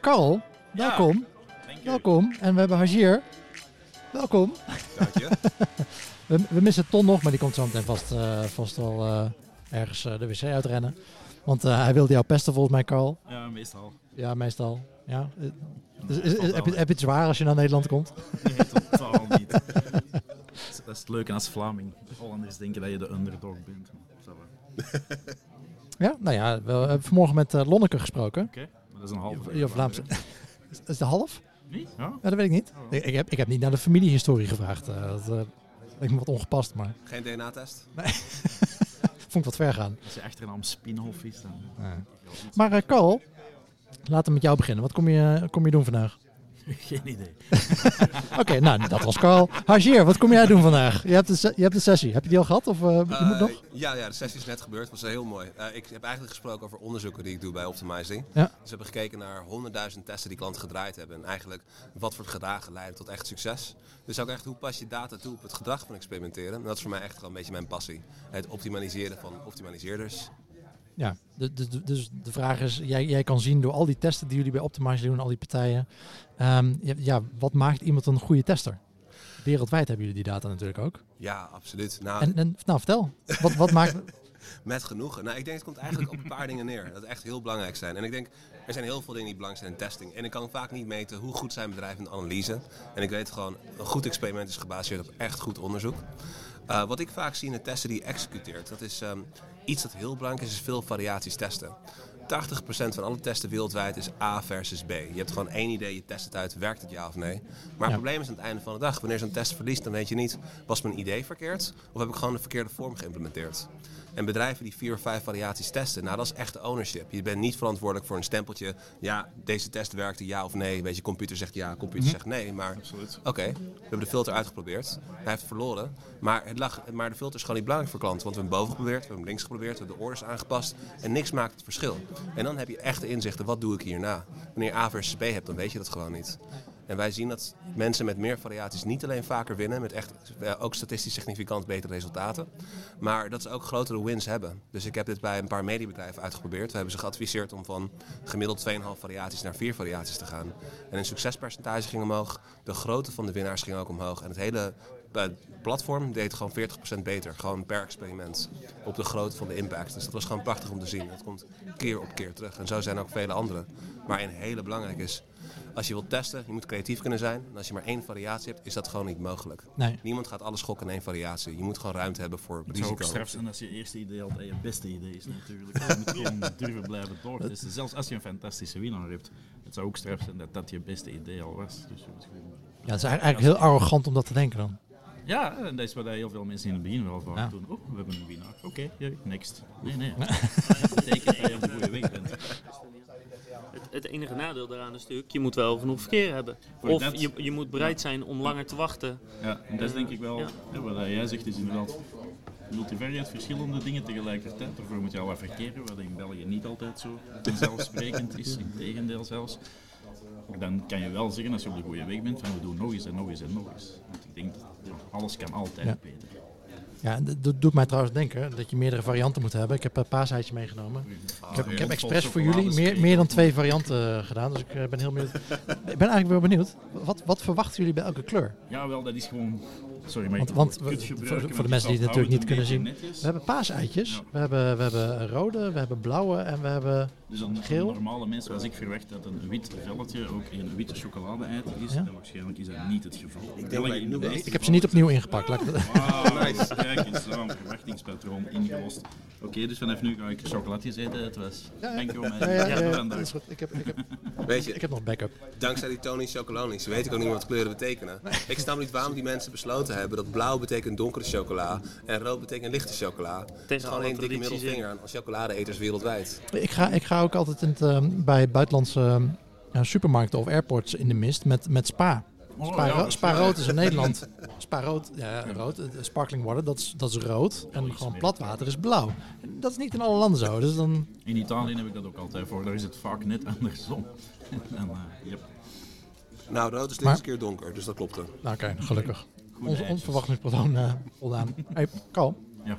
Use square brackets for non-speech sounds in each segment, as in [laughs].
Carl, welkom. Welkom. En we hebben Hajir. Welkom. Dank je. [laughs] We, we missen Ton nog, maar die komt zo meteen vast, eh, vast wel eh, ergens eh, de wc uitrennen. Want hij wilde jou pesten volgens mij, Carl. Ja, meestal. Ja, meestal. Ja. Is, heb, je, heb je het zwaar als je naar Nederland komt? Nee, totaal niet. [laughs] Dat is- het leuke als Vlaming. De Hollanders denken dat je de underdog bent. Ja, nou ja, we hebben vanmorgen met Lonneke gesproken. maar dat is een Vlaamse. [laughs] Is is de half? Niet? Ja? Ja, dat weet ik niet. Ik, ik heb, ik heb niet naar de familiehistorie gevraagd. eh, dat eh, lijkt me wat ongepast, maar Geen DNA-test? [laughs] vond ik wat ver gaan. Als je achternaam Spinhoff is, dan... Ja. Maar eh, Carl, laten we met jou beginnen. Wat kom je, kom je doen vandaag? [laughs] Geen idee. [laughs] Oké, nou, dat was Carl. Hajir, wat kom jij doen vandaag? Je hebt de, se- je hebt de sessie. Heb je die al gehad? Of eh, je moet Eh, nog? Ja, ja, de sessie is net gebeurd. Het was heel mooi. Eh, ik heb eigenlijk gesproken over onderzoeken die ik doe bij Optimizing. Ja. Dus we hebben gekeken naar 100.000 testen die klanten gedraaid hebben. En eigenlijk wat voor gedragen leiden tot echt succes. Dus ook echt hoe pas je data toe op het gedrag van experimenteren. En dat is voor mij echt wel een beetje mijn passie. Het optimaliseren van optimaliseerders. Ja, de- dus de vraag is, jij, jij kan zien door al die testen die jullie bij Optimize doen, al die partijen. ehm, ja, ja, wat maakt iemand een goede tester? Wereldwijd hebben jullie die data natuurlijk ook. Ja, absoluut. Nou, En, en nou, vertel. Wat, wat maakt... [laughs] Met genoegen. Nou, ik denk het komt eigenlijk op een paar dingen neer. Dat echt heel belangrijk zijn. En ik denk, er zijn heel veel dingen die belangrijk zijn in testing. En ik kan vaak niet meten hoe goed zijn bedrijven in de analyse. En ik weet gewoon, een goed experiment is gebaseerd op echt goed onderzoek. Uh, wat ik vaak zie in de testen die je executeert, dat is um, iets dat heel belangrijk is, is veel variaties testen. 80% van alle testen wereldwijd is A versus B. Je hebt gewoon één idee, je test het uit, werkt het ja of nee. Maar Ja. het probleem is aan het einde van de dag, wanneer zo'n test verliest, dan weet je niet, was mijn idee verkeerd of heb ik gewoon de verkeerde vorm geïmplementeerd. En bedrijven die vier of vijf variaties testen, nou dat is echt ownership. Je bent niet verantwoordelijk voor een stempeltje, ja, deze test werkte ja of nee. Weet je, computer zegt ja, computer zegt nee, maar. Oké, we hebben de filter uitgeprobeerd. Hij heeft verloren. Maar, het lag, maar de filter is gewoon niet belangrijk voor klanten. Want we hebben hem boven geprobeerd, we hebben hem links geprobeerd, we hebben de orders aangepast. En niks maakt het verschil. En dan heb je echte inzichten, wat doe ik hierna? Wanneer je A versus B hebt, dan weet je dat gewoon niet. En wij zien dat mensen met meer variaties niet alleen vaker winnen, met echt eh, ook statistisch significant betere resultaten, maar dat ze ook grotere wins hebben. Dus ik heb dit bij een paar mediabedrijven uitgeprobeerd. We hebben ze geadviseerd om van gemiddeld 2,5 variaties naar 4 variaties te gaan. En hun succespercentage ging omhoog, de grootte van de winnaars ging ook omhoog en het hele eh, platform deed gewoon 40% beter, gewoon per experiment, op de grootte van de impact. Dus dat was gewoon prachtig om te zien. Dat komt keer op keer terug. En zo zijn ook vele andere. Maar een hele belangrijk is, als je wilt testen, je moet creatief kunnen zijn. En als je maar één variatie hebt, is dat gewoon niet mogelijk. Nee. Niemand gaat alles gokken in één variatie. Je moet gewoon ruimte hebben voor Het zou ook risico. straf zijn als je eerste idee altijd je beste idee is natuurlijk. Je moet gewoon [laughs] durven blijven doortesten. Zelfs als je een fantastische winnaar hebt. Het zou ook straf zijn dat dat je beste idee al was. Dus je moet gewoon... Ja, het is eigenlijk heel arrogant om dat te denken dan. Ja, en dat is wat heel veel mensen in het begin wel vaak Ja. doen. Oh, we hebben een winnaar. Oké, ja, next. Nee, nee. [laughs] Dat betekent dat je op de goede weg bent. Het, enige nadeel daaraan is natuurlijk, je moet wel genoeg verkeer hebben. Voor Of je, je moet bereid zijn om langer te wachten. Ja, en dat is denk ik wel, Ja. wat jij zegt is inderdaad multivariate, verschillende dingen tegelijkertijd. Daarvoor moet je al wat verkeren, wat in België niet altijd zo vanzelfsprekend is, in tegendeel zelfs. Maar dan kan je wel zeggen, als je op de goede weg bent, van we doen nog eens en nog eens en nog eens. Want ik denk, alles kan altijd Ja. beter. Ja, dat doet mij trouwens denken dat je meerdere varianten moet hebben. Ik heb een paaseitje meegenomen. Ik heb, ik heb expres voor jullie meer, meer dan twee varianten eh, gedaan. Dus ik eh, ben heel benieuwd. [laughs] ik ben eigenlijk wel benieuwd. Wat, wat verwachten jullie bij elke kleur? Ja, wel, dat is gewoon... Sorry, maar Want, want we- voor, voor de mensen die het natuurlijk niet kunnen zien. We hebben paaseitjes. Ja. We, hebben, we hebben rode, we hebben blauwe en we hebben... Dus een Geel? normale mens, zoals ik verwacht dat een wit velletje ook een witte chocolade-ei is, Ja. en waarschijnlijk is dat niet het geval. Ik denk heb ze niet opnieuw ingepakt. Ik dat- [laughs] Wauw, kijk eens, zo'n verwachtingspatroon ingelost. Oké, dus vanaf nu ga ik chocolatjes eten. Het was Ja, ja. dank u wel. Ja, ja, ja, ja, vandaag. dat is goed. Ik heb, ik, heb, [laughs] Weet je, ik heb nog backup. dankzij die Tony Chocolonis weet ik ook niet wat kleuren betekenen. Ik snap niet waarom die mensen besloten hebben dat blauw betekent donkere chocola en rood betekent lichte chocola. Het is gewoon één dikke middelvinger aan chocoladeeters wereldwijd. Ik ga, ik ga ook altijd in het, ehm, bij buitenlandse ja, supermarkten of airports in de mist met, met spa. Oh, Spa, ro- spa rood is in Nederland. [laughs] Spa rood, ja, rood, eh, sparkling water, dat is, dat is rood. En gewoon plat water is blauw. En dat is niet in alle landen zo. Dus dan, In Italië heb ik dat ook altijd voor. Daar is het vaak net [laughs] andersom. [laughs] En, uh, yep. Nou, rood is dit Maar- keer donker, dus dat klopt er. nou oké, gelukkig. Ons eitjes. onverwachtingspatroon eh voldaan. [laughs] Hey, Carl, Ja.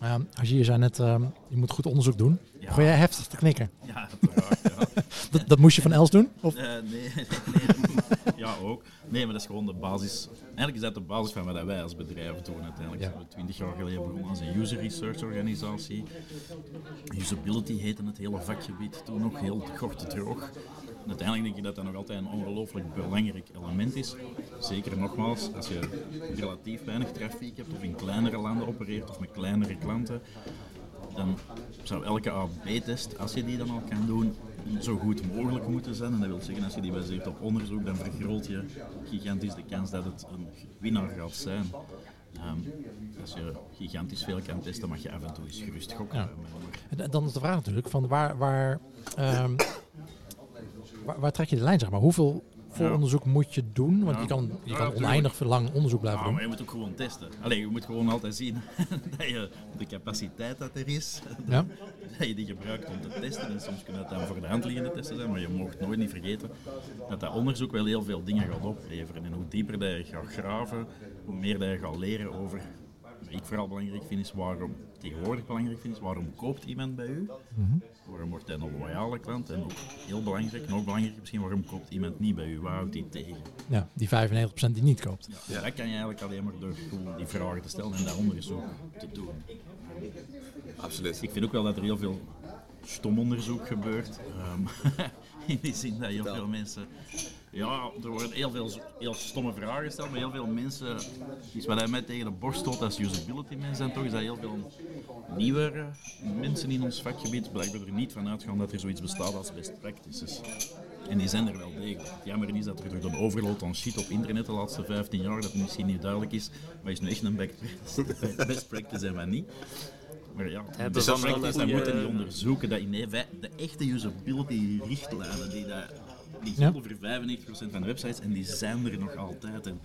Ehm, als je, je zei net, ehm, je moet goed onderzoek doen. Ja. Gooi jij heftig te knikken? Ja, uiteraard. Ja. [laughs] Dat, dat moest je van Els doen? Of? Nee, nee, [laughs] nee. ja, ook. Nee, maar dat is gewoon de basis. Eigenlijk is dat de basis van wat wij als bedrijf doen. Uiteindelijk Ja. zijn we twintig jaar geleden begonnen als een user research organisatie. Usability heette het hele vakgebied toen nog heel kort droog. Uiteindelijk denk ik dat dat nog altijd een ongelooflijk belangrijk element is. Zeker nogmaals, als je relatief weinig trafiek hebt of in kleinere landen opereert of met kleinere klanten, dan zou elke A-B-test, als je die dan al kan doen, zo goed mogelijk moeten zijn. En dat wil zeggen, als je die baseert op onderzoek, dan vergroot je gigantisch de kans dat het een winnaar gaat zijn. Ehm, als je gigantisch veel kan testen, mag je af en toe eens gerust gokken. Ja. Dan is de vraag natuurlijk van waar, waar, ehm, waar, waar trek je de lijn, zeg maar? Hoeveel vooronderzoek moet je doen? Want je kan, je kan oneindig lang onderzoek blijven Ja, maar doen. je moet ook gewoon testen. Allee, je moet gewoon altijd zien [laughs] dat je de capaciteit dat er is, [laughs] Ja? dat je die gebruikt om te testen. En soms kunnen het dan voor de hand liggende testen zijn, maar je mocht nooit niet vergeten dat dat onderzoek wel heel veel dingen gaat opleveren. En hoe dieper dat je gaat graven, hoe meer dat je gaat leren over. Ik vooral belangrijk vind is waarom, tegenwoordig belangrijk vind is waarom koopt iemand bij u? Waarom wordt hij een loyale klant? En ook heel belangrijk, nog belangrijker misschien, waarom koopt iemand niet bij u? Waar houdt hij tegen? ja, die 95% die niet koopt. Ja. Dat kan je eigenlijk alleen maar door die vragen te stellen en dat onderzoek te doen. Absoluut. Ik vind ook wel dat er heel veel stom onderzoek gebeurt. Ehm, [laughs] [laughs] in die zin dat heel veel mensen. Ja, er worden heel veel heel stomme vragen gesteld, maar heel veel mensen. Wat hij mij tegen de borst stoot als usability mensen zijn toch, is dat heel veel nieuwere mensen in ons vakgebied blijkbaar er niet van uitgaan dat er zoiets bestaat als best practices. En die zijn er wel degelijk. Het jammer is dat er door de overload aan shit op internet de laatste 15 jaar, dat misschien niet duidelijk is, maar is nu echt een best practice en wat niet. Maar ja, hebben dus dat moeten die onderzoeken. Dat in de, de echte usability-richtlijnen, die, dat, die Ja. gelden voor 95% van de websites en die zijn er nog altijd. En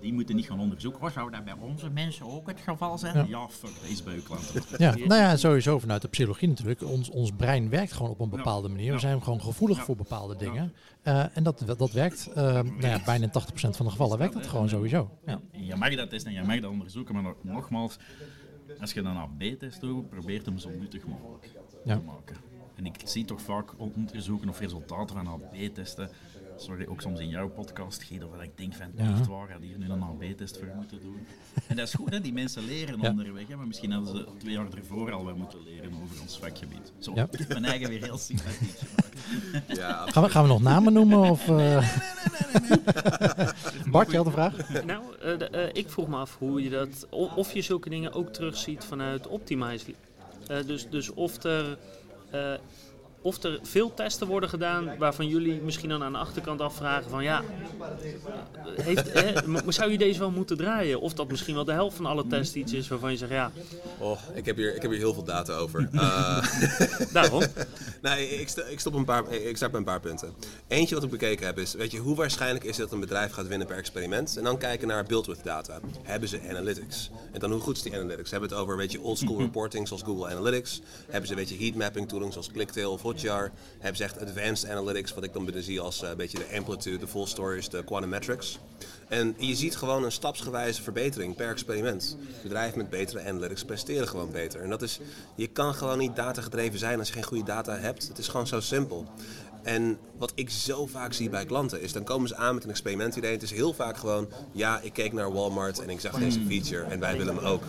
die moeten niet gaan onderzoeken. Wat zou dat bij onze mensen ook het geval zijn? Ja. Ja, fuck, dat is bij uw klanten. Ja, nou ja, sowieso vanuit de psychologie natuurlijk. Ons, ons brein werkt gewoon op een bepaalde manier. We zijn gewoon gevoelig Ja. voor bepaalde dingen. Eh, en dat, dat werkt, eh, nou ja, bijna in 80% van de gevallen werkt dat gewoon sowieso. Ja. En Je mag dat testen en je mag dat onderzoeken, maar nog- nogmaals, als je dan AB-test doet, probeer hem zo nuttig mogelijk Ja. te maken. En ik zie toch vaak onderzoeken of resultaten van AB-testen. Sorry, ook soms in jouw podcast, Guido, dat ik denk van, Ja. echt waar, had hier nu een AB-test voor moeten doen. En dat is goed, hè, die mensen leren Ja. onderweg, hè, maar misschien hadden ze twee jaar ervoor al wat moeten leren over ons vakgebied. Zo, Ja. ik heb mijn eigen weer heel sympathiek gemaakt. Ja, Gaan, we, gaan we nog namen noemen? Of, eh? Bart, je had een vraag? Nou, eh, de- eh, ik vroeg me af hoe je dat, of je zulke dingen ook terugziet vanuit Optimize. Eh, dus, dus of er, eh, of er veel testen worden gedaan waarvan jullie misschien dan aan de achterkant afvragen van ja, heeft, hè, [laughs] zou je deze wel moeten draaien? Of dat misschien wel de helft van alle tests iets is waarvan je zegt ja, oh, ik, heb hier, ik heb hier heel veel data over. [laughs] Eh, daarom. [laughs] Nee, ik, ik, stop een paar, ik start bij een paar punten. Eentje wat ik bekeken heb is, weet je, hoe waarschijnlijk is het dat een bedrijf gaat winnen per experiment? En dan kijken naar build with data. Hebben ze analytics? En dan hoe goed is die analytics? Hebben we het over, weet je, old school reporting zoals Google Analytics? Hebben ze, weet je, heatmapping tooling zoals Clicktail of Hotjar? Hebben ze echt advanced analytics, wat ik dan binnen zie als eh, een beetje de amplitude, de full stories, de quantum metrics? En je ziet gewoon een stapsgewijze verbetering per experiment. Bedrijven met betere analytics presteren gewoon beter. En dat is, je kan gewoon niet datagedreven zijn als je geen goede data hebt. Het is gewoon zo simpel. En wat ik zo vaak zie bij klanten is, dan komen ze aan met een experimentidee. Het is heel vaak gewoon, ja, ik keek naar Walmart en ik zag deze feature en wij willen hem ook.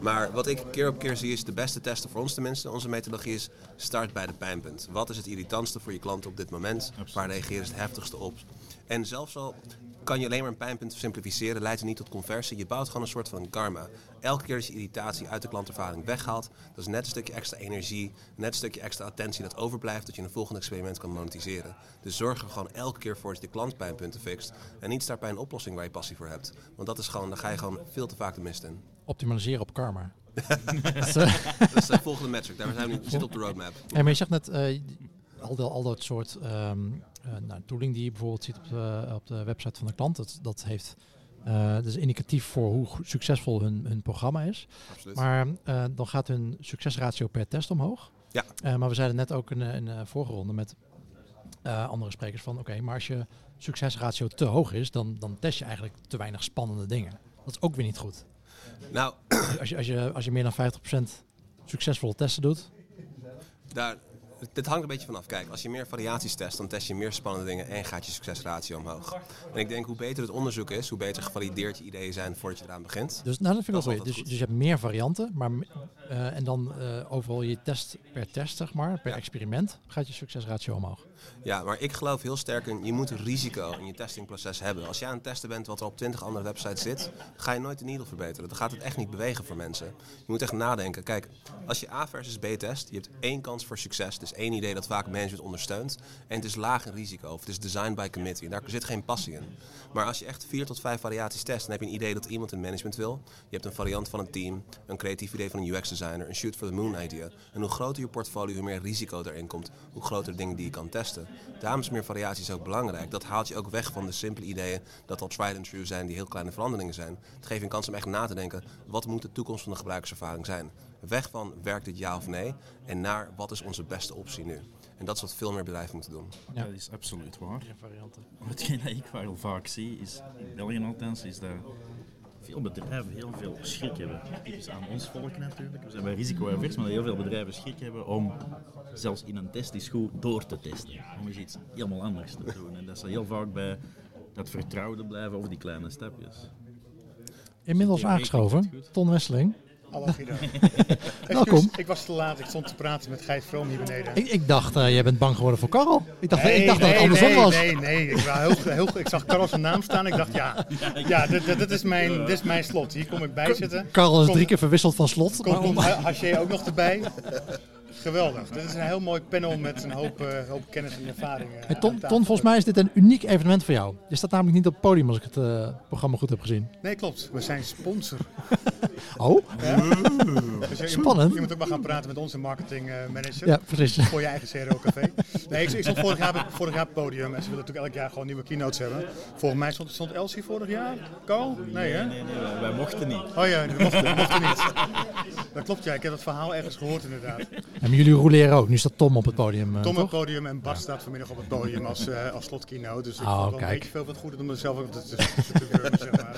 Maar wat ik keer op keer zie is, de beste testen voor ons tenminste, onze methodologie is, start bij de pijnpunt. Wat is het irritantste voor je klant op dit moment? Waar reageren ze het heftigste op? En zelfs al kan je alleen maar een pijnpunt simplificeren, leidt het niet tot conversie. Je bouwt gewoon een soort van karma. Elke keer dat je irritatie uit de klantervaring weghaalt, dat is net een stukje extra energie, net een stukje extra attentie dat overblijft, dat je in een volgend experiment kan monetiseren. Dus zorg er gewoon elke keer voor dat je de klantpijnpunten fixt en niet start bij een oplossing waar je passie voor hebt. Want dat is gewoon, daar ga je gewoon veel te vaak de mist in. Optimaliseren op karma. [laughs] [laughs] Dat is, Dat is de volgende metric, daar zijn we nu, zit op de roadmap. Hey, maar je zegt net, eh, al, dat, al dat soort ehm, eh, nou, tooling die je bijvoorbeeld ziet op de, op de website van de klant, dat, dat heeft eh, dat is indicatief voor hoe succesvol hun, hun programma is. Absoluut. Maar eh, dan gaat hun succesratio per test omhoog. Ja. Eh, maar we zeiden net ook in, de- in de vorige ronde met eh, andere sprekers van, oké, maar als je succesratio te hoog is, dan, dan test je eigenlijk te weinig spannende dingen. Dat is ook weer niet goed. Nou, Als je, als je, als je meer dan 50% succesvolle testen doet. Daar, dit hangt een beetje vanaf. Kijk, als je meer variaties test, dan test je meer spannende dingen en gaat je succesratio omhoog. En ik denk hoe beter het onderzoek is, hoe beter gevalideerd je ideeën zijn voordat je eraan begint. Dus nou, dat vind ik Dat ook is goed. Dus, dus je hebt meer varianten, maar eh, en dan eh, overal je test per test, zeg maar, per experiment, gaat je succesratio omhoog. Ja, maar ik geloof heel sterk in, je moet risico in je testingproces hebben. Als jij aan het testen bent wat er op 20 andere websites zit, ga je nooit de needle verbeteren. Dan gaat het echt niet bewegen voor mensen. Je moet echt nadenken. Kijk, als je A versus B test, je hebt één kans voor succes. Dus één idee dat vaak management ondersteunt. En het is laag in risico, of het is designed by committee. En daar zit geen passie in. Maar als je echt vier tot vijf variaties test, dan heb je een idee dat iemand in management wil. Je hebt een variant van een team, een creatief idee van een UX-designer, een shoot for the moon idea. En hoe groter je portfolio, hoe meer risico erin komt, hoe groter dingen die je kan testen. Daarom is meer variaties ook belangrijk. Dat haalt je ook weg van de simpele ideeën dat al tried and true zijn, die heel kleine veranderingen zijn. Het geeft je een kans om echt na te denken, wat moet de toekomst van de gebruikerservaring zijn? Weg van, werkt dit ja of nee? En naar, wat is onze beste optie nu? En dat is wat veel meer bedrijven moeten doen. Ja. Dat is absoluut waar. Varianten. Hetgeen dat ik wel vaak zie, is, in België althans, is dat veel bedrijven heel veel schrik hebben. Dus aan ons volk natuurlijk. We zijn bij risico-avers, maar dat heel veel bedrijven schrik hebben om zelfs in een test is goed door te testen. Om eens iets helemaal anders te doen. En dat ze heel vaak bij dat vertrouwde blijven over die kleine stapjes. Inmiddels aangeschoven, Ton Wesseling. Hallo Guido. [laughs] Welkom. Ik was te laat. Ik stond te praten met Gijs Vroom hier beneden. Ik, ik dacht, eh jij bent bang geworden voor Karel. Ik dacht, Nee, ik dacht dat het nee, andersom nee, was. Nee, nee, ik, heel, heel, ik zag Karel zijn naam staan. Ik dacht, [laughs] ja, ja dit, dit, dit is mijn, dit is mijn slot. Hier kom ik bij zitten. Karel is drie keer verwisseld van slot. Komt, maar om- komt Haché ook nog erbij. [laughs] Geweldig. Dit is een heel mooi panel met een hoop, eh, hoop kennis en ervaring. eh, Hey, Ton, volgens mij is dit een uniek evenement voor jou. Je staat namelijk niet op het podium als ik het eh, programma goed heb gezien. Nee, klopt. We zijn sponsor. [laughs] Oh, Ja? Dus je- je, Spannend. Moet, je moet ook maar gaan praten met onze marketing eh, manager. ja, precies. Voor je eigen CRO-café. Nee, ik, ik stond vorig jaar, op- vorig jaar op het podium en ze willen natuurlijk elk jaar gewoon nieuwe keynotes hebben. Volgens mij stond, stond Elsie vorig jaar. Carl? Nee, hè? Nee, nee, wij, wij mochten niet. Oh ja, dat mocht, dat mocht niet. Dat klopt, ja. Ik heb dat verhaal ergens gehoord inderdaad. En jullie roleren ook. Nu staat Tom op het podium, eh, Tom op het podium en Bart staat vanmiddag op het podium als, eh als slotkeynote. Dus ik Oh, vond het wel kijk. een beetje veel wat goede om er zelf ook te, te, te, te durven, zeg maar.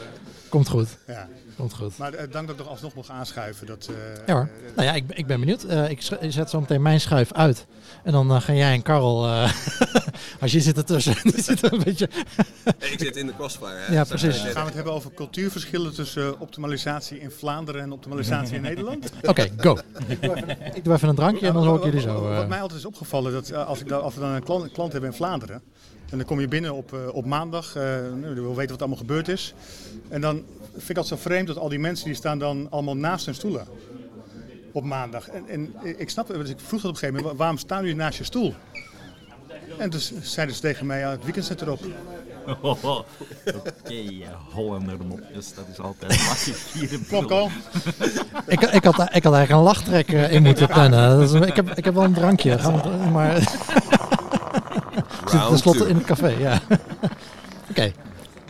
Komt goed. Ja. Komt goed. Maar eh, dank dat ik nog alsnog mocht aanschuiven. Dat, eh, Ja hoor. Nou ja, ik, ben- ik ben benieuwd. Eh, ik, zet zo meteen mijn schuif uit. En dan gaan jij en Karel... eh, [laughs] als je zit ertussen. [laughs] Die zit er een beetje... [laughs] Ik zit in de crossfire. Hè? Ja, precies. gaan we het hebben over cultuurverschillen tussen optimalisatie in Vlaanderen en optimalisatie in Nederland? Oké, go. ik doe even een drankje en dan hoor ik jullie zo. eh. Wat mij altijd is opgevallen, dat als, ik dan, als we dan een klant, klant hebben in Vlaanderen, en dan kom je binnen op, eh, op maandag, eh nou, je wil weten wat allemaal gebeurd is. En dan vind ik het zo vreemd dat al die mensen die staan dan allemaal naast hun stoelen. Op maandag. En, en ik snap, dus ik vroeg dat op een gegeven moment, waarom staan jullie naast je stoel? En dus zeiden ze tegen mij, ja, het weekend zit erop. [laughs] Oké, eh, Hollander mopjes, dat is altijd makkelijk hier in Klopt Brugge. [laughs] al. ik, ik, had, ik had eigenlijk een lachtrek in moeten plannen. Ik, heb, ik heb wel een drankje. Gaan we, maar [laughs] zit tenslotte two. in het café, ja. [laughs] Oké.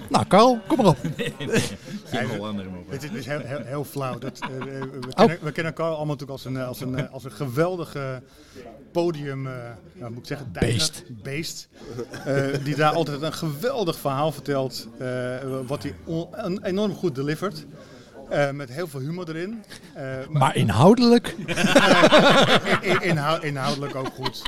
Nou, Karel, kom maar op. [laughs] Geen Hollander mopjes. Het is, het is heel, heel, heel flauw. Dat, eh, eh, we, kennen, we kennen elkaar allemaal natuurlijk als een, eh, als een, eh, als een geweldige podium, eh nou, moet ik zeggen, tijger, Beest. beest. Eh, die daar altijd een geweldig verhaal vertelt, eh, wat hij on- enorm goed delivert. Eh, met heel veel humor erin. Eh, Maar inhoudelijk... [laughs] in- inhou- inhoudelijk ook goed.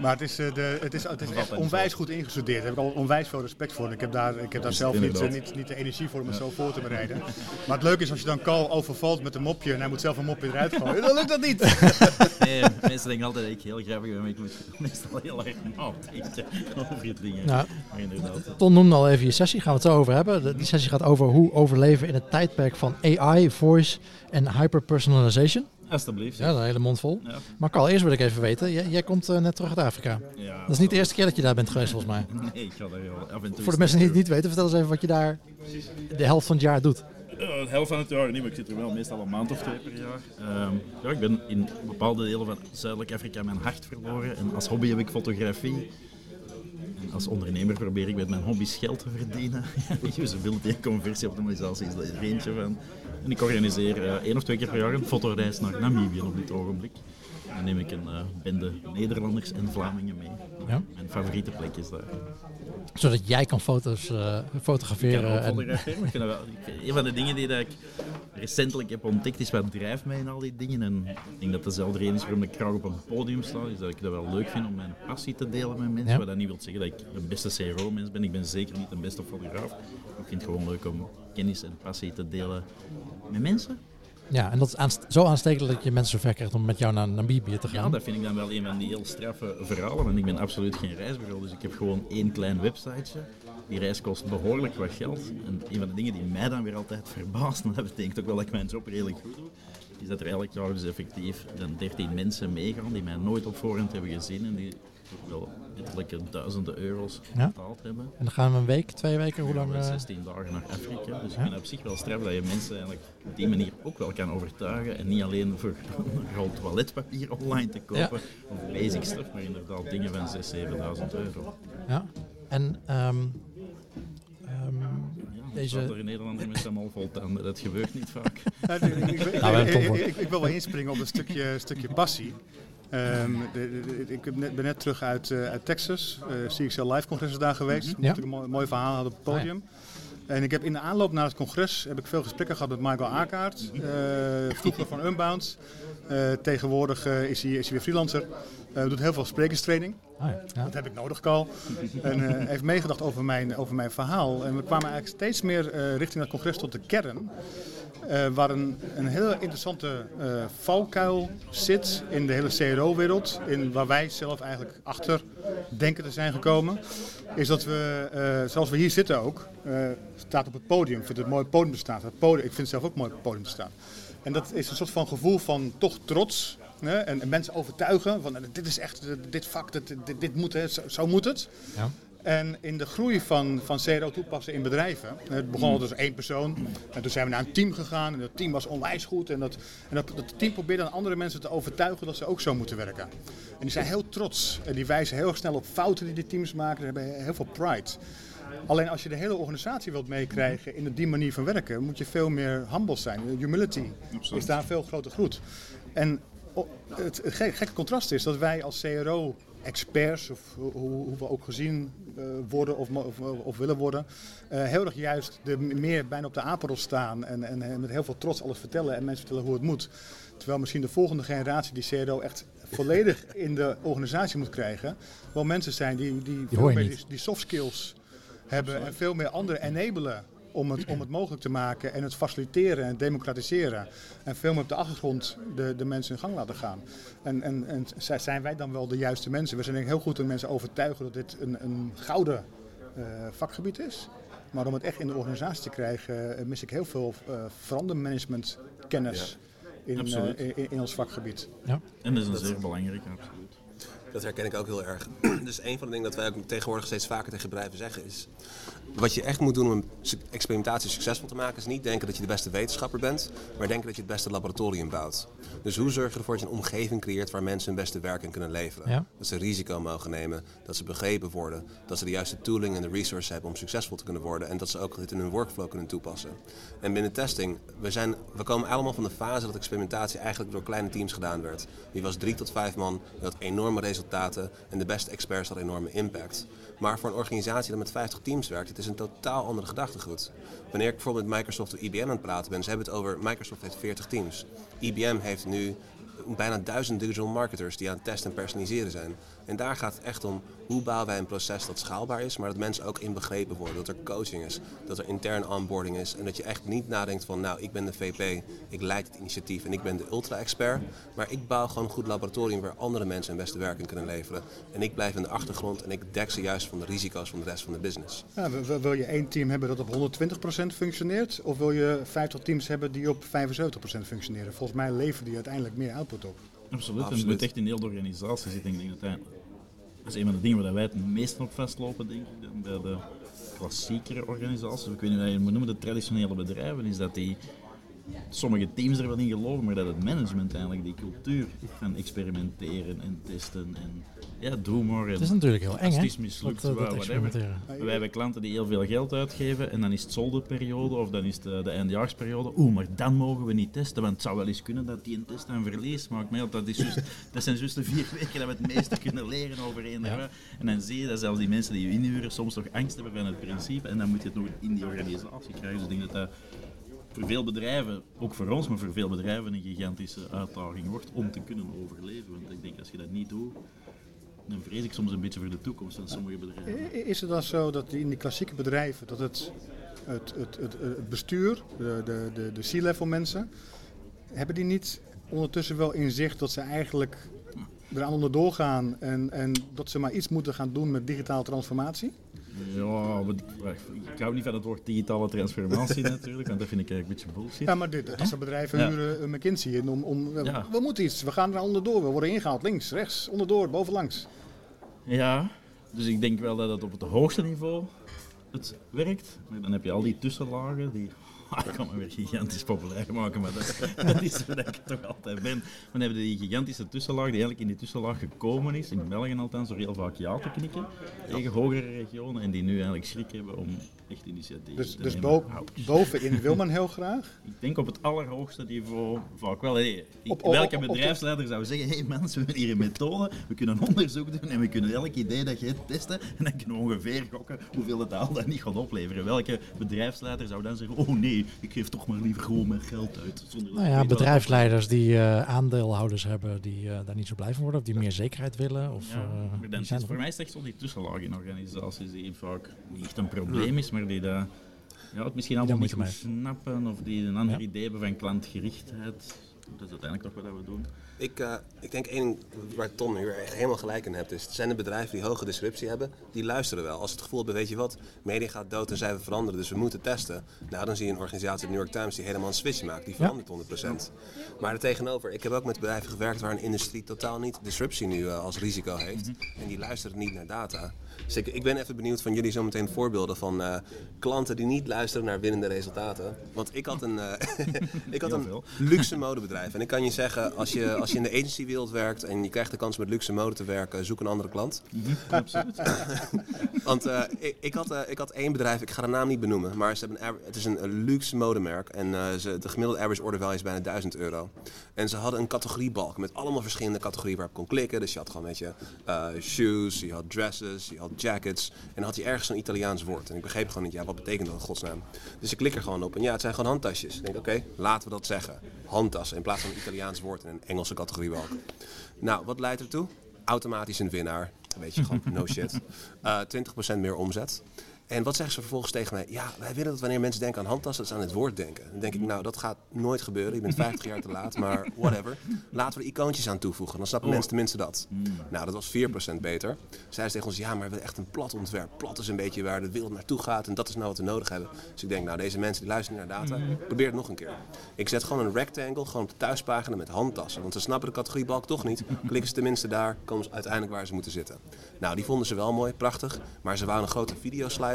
Maar het is, eh, de, het is, het is echt onwijs goed ingestudeerd. Daar heb ik al onwijs veel respect voor. Ik heb daar, ik heb daar zelf niet, eh, niet, niet de energie voor om het zo voor te bereiden. Maar het leuke is als je dan Carl overvalt met een mopje en hij moet zelf een mopje eruit gooien. Dan lukt dat niet. [laughs] Nee, mensen denken altijd dat ik heel grappig ben, maar ik moet [laughs] meestal heel erg nadenken over [laughs] dingen. Nou, Maar inderdaad. Ton noemde al even je sessie, gaan we het zo over hebben. De- Die sessie gaat over hoe overleven in het tijdperk van AI, voice en hyperpersonalization. Alsjeblieft. Ja, dat is een hele mond vol. Ja. Maar Carl, eerst wil ik even weten, jij, jij komt eh, net terug uit Afrika. Ja. Dat is niet de eerste keer dat je daar bent geweest volgens mij. [laughs] Nee, ik ga daar heel af en toe... Voor de mensen die het niet weten, vertel eens even wat je daar de helft van het jaar doet. De helft van het jaar niet, maar ik zit er wel meestal een maand of twee per jaar. Ehm, ja, ik ben in bepaalde delen van Zuidelijk Afrika mijn hart verloren. En als hobby heb ik fotografie. Als ondernemer probeer ik met mijn hobby's geld te verdienen. [laughs] Usability en conversieoptimalisatie is daar eentje van. En ik organiseer eh, één of twee keer per jaar een fotoreis naar Namibië op dit ogenblik. Dan neem ik een uh, bende Nederlanders en Vlamingen mee. Ja. Mijn favoriete plekjes daar. Zodat jij kan foto's uh, fotograferen. Ik kan fotograferen. En... Wel, ik, een van de dingen die dat ik recentelijk heb ontdekt is wat drijft mij in al die dingen. En ik denk dat dezelfde reden is waarom ik graag op een podium sta. Is dat ik dat wel leuk vind om mijn passie te delen met mensen. Ja. Wat dat niet wil zeggen dat ik de beste CRO-mens ben. Ik ben zeker niet de beste fotograaf. Ik vind het gewoon leuk om kennis en passie te delen met mensen. Ja, en dat is aanst zo aanstekelijk dat je mensen zover krijgt om met jou naar Namibië te gaan. Ja, dat vind ik dan wel een van die heel straffe verhalen. Want ik ben absoluut geen reisbureau, dus ik heb gewoon één klein websiteje. Die reis kost behoorlijk wat geld. En een van de dingen die mij dan weer altijd verbaast, maar dat betekent ook wel dat ik mijn job redelijk goed doe, is dat er elk jaar dus effectief dan 13 mensen meegaan die mij nooit op voorhand hebben gezien en die wel letterlijke duizenden euro's Ja. betaald hebben. En dan gaan we een week, twee weken, hoe lang? We eh, 16 dagen naar Afrika. Dus ik vind het op zich wel straf dat je mensen eigenlijk op die manier ook wel kan overtuigen. En niet alleen voor een [laughs] groot toiletpapier online te kopen of basic stuff, maar inderdaad dingen van 6.000, 7.000 euro. Ja. En ehm, ehm, Ja, Deze- Deze... er in Nederland met vol tanden. Dat gebeurt niet vaak. Ja, [laughs] ik, ik, ik, Nou, ik- ik- ik wil wel inspringen op een stukje, stukje passie. Ehm, de- de- de- ik ben net terug uit, eh, uit Texas. eh CXL Live Congres is daar geweest. Ja. Natuurlijk een mooi, mooi verhaal had op het podium. En ik heb in de aanloop naar het congres heb ik veel gesprekken gehad met Michael Aakaart. eh, vroeger van Unbound. Tegenwoordig is, hij, is hij weer freelancer. Doet heel veel sprekerstraining. ah, ja. Dat heb ik nodig, Carl. En heeft meegedacht over mijn, over mijn verhaal. En we kwamen eigenlijk steeds meer richting het congres tot de kern. Eh, waar een, een heel interessante eh, valkuil zit in de hele CRO-wereld. In waar wij zelf eigenlijk achter denken te zijn gekomen. Is dat we, eh, zoals we hier zitten ook, staat op het podium. Ik vind het mooi podium te staan. Podium, ik vind het zelf ook mooi podium te staan. En dat is een soort van gevoel van toch trots. Hè? En, en mensen overtuigen van dit is echt, dit vak, dit, dit, dit moet, hè, zo, zo moet het. Ja. En in de groei van, van CRO toepassen in bedrijven, het begon al als één persoon. En toen zijn we naar een team gegaan en dat team was onwijs goed. En dat, en dat, dat team probeerde andere mensen te overtuigen dat ze ook zo moeten werken. En die zijn heel trots en die wijzen heel snel op fouten die die teams maken. Ze hebben heel veel pride. Alleen als je de hele organisatie wilt meekrijgen in die manier van werken, moet je veel meer humble zijn. Humility is daar veel groter groet. En het, het gek- gekke contrast is dat wij als CRO-experts, of hoe, hoe we ook gezien eh, worden of, of, of willen worden, eh, heel erg juist de, meer bijna op de apenrol staan en, en, en met heel veel trots alles vertellen en mensen vertellen hoe het moet. Terwijl misschien de volgende generatie die CRO echt volledig in de organisatie moet krijgen, wel mensen zijn die, die, die, die soft skills hebben en veel meer anderen enabelen om het, om het mogelijk te maken en het faciliteren en democratiseren. En veel meer op de achtergrond de, de mensen in gang laten gaan. En, en, en zi- zijn wij dan wel de juiste mensen? We zijn denk ik heel goed om mensen overtuigen dat dit een, een gouden eh, vakgebied is. Maar om het echt in de organisatie te krijgen, eh, mis ik heel veel uh, verandermanagement kennis in, eh, in, in ons vakgebied. En dat is een zeer belangrijke, absoluut. Dat herken ik ook heel erg. [clears throat] Dus een van de dingen dat wij ook tegenwoordig steeds vaker tegen bedrijven zeggen is... Wat je echt moet doen om een experimentatie succesvol te maken... is niet denken dat je de beste wetenschapper bent... maar denken dat je het beste laboratorium bouwt. Dus hoe zorg je ervoor dat je een omgeving creëert... waar mensen hun beste werk in kunnen leveren? Ja. Dat ze risico mogen nemen, dat ze begrepen worden... dat ze de juiste tooling en de resources hebben om succesvol te kunnen worden... en dat ze ook dit in hun workflow kunnen toepassen. En binnen testing, we, zijn, we komen allemaal van de fase dat experimentatie eigenlijk door kleine teams gedaan werd. Die was drie tot vijf man, had enorme resultaten en de beste experts hadden enorme impact. Maar voor een organisatie dat met 50 teams werkt, het is een totaal andere gedachtegoed. Wanneer ik bijvoorbeeld met Microsoft of IBM aan het praten ben, ze hebben het over, Microsoft heeft 40 teams. IBM heeft nu bijna duizend digital marketers die aan het testen en personaliseren zijn. En daar gaat het echt om hoe bouwen wij een proces dat schaalbaar is, maar dat mensen ook inbegrepen worden. Dat er coaching is, dat er intern onboarding is. En dat je echt niet nadenkt van, nou, ik ben de VP, ik leid het initiatief en ik ben de ultra-expert. Maar ik bouw gewoon een goed laboratorium waar andere mensen hun beste werk in kunnen leveren. En ik blijf in de achtergrond en ik dek ze juist van de risico's van de rest van de business. Ja, wil- je één team hebben dat op 120% functioneert? Of wil je 50 teams hebben die op 75% functioneren? Volgens mij leveren die uiteindelijk meer output op. Absoluut. En het moet echt in heel de organisatie zitten. Ik denk dat dat, dat is een van de dingen waar wij het meest op vastlopen, denk ik. Bij de klassiekere organisaties, ik weet niet hoe je het moet noemen, de traditionele bedrijven, is dat die sommige teams er wel in geloven, maar dat het management eigenlijk die cultuur van experimenteren en testen en ja, doe maar. Het is natuurlijk heel eng, hè? het is mislukt, dat, eh, dat whatever. experimenteren. Wij hebben klanten die heel veel geld uitgeven en dan is het zolderperiode of dan is het de, de eindejaarsperiode. Oeh, maar dan mogen we niet testen, want het zou wel eens kunnen dat die een test een verlies maakt. Maar ja, dat, is juist, [laughs] dat zijn juist de vier weken dat we het meeste kunnen leren over één jaar. En dan zie je dat zelfs die mensen die je inhuren soms toch angst hebben van het principe en dan moet je het nog in die organisatie krijgen. Dus ik denk dat dat voor veel bedrijven, ook voor ons, maar voor veel bedrijven een gigantische uitdaging wordt om te kunnen overleven. Want ik denk als je dat niet doet, dan vrees ik soms een beetje voor de toekomst van sommige bedrijven. Is het dan zo dat in die klassieke bedrijven dat het, het, het, het, bestuur, de, de, de, de C-level mensen, hebben die niet ondertussen wel in zicht dat ze eigenlijk eraan onderdoor gaan en, en dat ze maar iets moeten gaan doen met digitale transformatie? Ja, maar ik, ik hou niet van het woord digitale transformatie [laughs] natuurlijk, want dat vind ik eigenlijk een beetje bullshit. Ja, maar dit, dat soort bedrijven Ja. huren een McKinsey in om, om Ja. we moeten iets, we gaan er onderdoor, we worden ingehaald, links, rechts, onderdoor, bovenlangs. Ja, dus ik denk wel dat het op het hoogste niveau het werkt. Maar dan heb je al die tussenlagen die... Ik kan me weer gigantisch populair maken, maar dat, dat is waar ik toch altijd ben. Dan hebben we die gigantische tussenlaag die eigenlijk in die tussenlaag gekomen is, in België althans, door heel vaak ja te knikken tegen hogere regionen en die nu eigenlijk schrik hebben om echt initiatieven Dus, te dus nemen. bo- Ouch. bovenin wil men heel graag. [laughs] Ik denk op het allerhoogste niveau vaak wel. Hey, ik- Op- op- welke bedrijfsleider zou zeggen, hé hey mensen, we hebben hier een methode, we kunnen onderzoek doen en we kunnen elk idee dat je hebt testen en dan kunnen we ongeveer gokken hoeveel het al dan niet gaat opleveren. Welke bedrijfsleider zou dan zeggen, oh nee, ik geef toch maar liever gewoon mijn geld uit. Nou ja, bedrijfsleiders die eh, aandeelhouders hebben die eh, daar niet zo blij van worden of die meer zekerheid willen. Of, Ja, eh, maar dan voor mij is het echt zo die tussenlaag in organisaties die vaak niet echt een probleem is, maar die dat, ja, het misschien allemaal niet goed snappen of die een ander Ja. idee hebben van klantgerichtheid. Dat is uiteindelijk toch wat we doen. Ik, eh, ik denk één waar Ton nu echt helemaal gelijk in hebt, is het zijn de bedrijven die hoge disruptie hebben, die luisteren wel. Als ze het gevoel hebben, weet je wat, media gaat dood en zij veranderen, dus we moeten testen. Nou, dan zie je een organisatie, de New York Times, die helemaal een switch maakt. Die verandert 100%. Maar er tegenover, ik heb ook met bedrijven gewerkt waar een industrie totaal niet disruptie nu eh, als risico heeft. En die luisteren niet naar data. Dus ik, ben even benieuwd van jullie zometeen voorbeelden van eh, klanten die niet luisteren naar winnende resultaten. Want ik had een, eh, [laughs] ik had een luxe [laughs] modebedrijf. En ik kan je zeggen, als je, als je in de agencywereld werkt en je krijgt de kans met luxe mode te werken, zoek een andere klant. Absoluut. [laughs] Want eh, ik, ik, had, ik had één bedrijf, ik ga de naam niet benoemen, maar ze hebben een, het is een, luxe modemerk. En ze, de gemiddelde average order value is bijna 1000 euro. En ze hadden een categoriebalk met allemaal verschillende categorieën waarop kon klikken. Dus je had gewoon, weet je, shoes, je had dresses, je had jackets. En had je ergens een Italiaans woord. En ik begreep gewoon niet, ja, wat betekent dat in godsnaam? Dus ik klik er gewoon op en ja, het zijn gewoon handtasjes. Ik denk, oké, laten we dat zeggen. Handtassen in plaats van een Italiaans woord en een Engelse categoriebalk. Nou, wat leidt ertoe? Automatisch een winnaar. Weet je, gewoon no shit. Eh 20% meer omzet. En wat zeggen ze vervolgens tegen mij? Ja, wij willen dat wanneer mensen denken aan handtassen, dat ze aan het woord denken. Dan denk ik, nou, dat gaat nooit gebeuren. Je bent 50 jaar te laat, maar whatever. Laten we er icoontjes aan toevoegen. Dan snappen mensen tenminste dat. Nou, dat was 4% beter. Zij tegen ons, ja, maar we willen echt een plat ontwerp. Plat is een beetje waar de wereld naartoe gaat en dat is nou wat we nodig hebben. Dus ik denk, nou, deze mensen die luisteren naar data, probeer het nog een keer. Ik zet gewoon een rectangle, gewoon op de thuispagina met handtassen. Want ze snappen de categoriebalk toch niet. Klikken ze tenminste daar, komen ze uiteindelijk waar ze moeten zitten. Nou, die vonden ze wel mooi, prachtig. Maar ze wouden een grote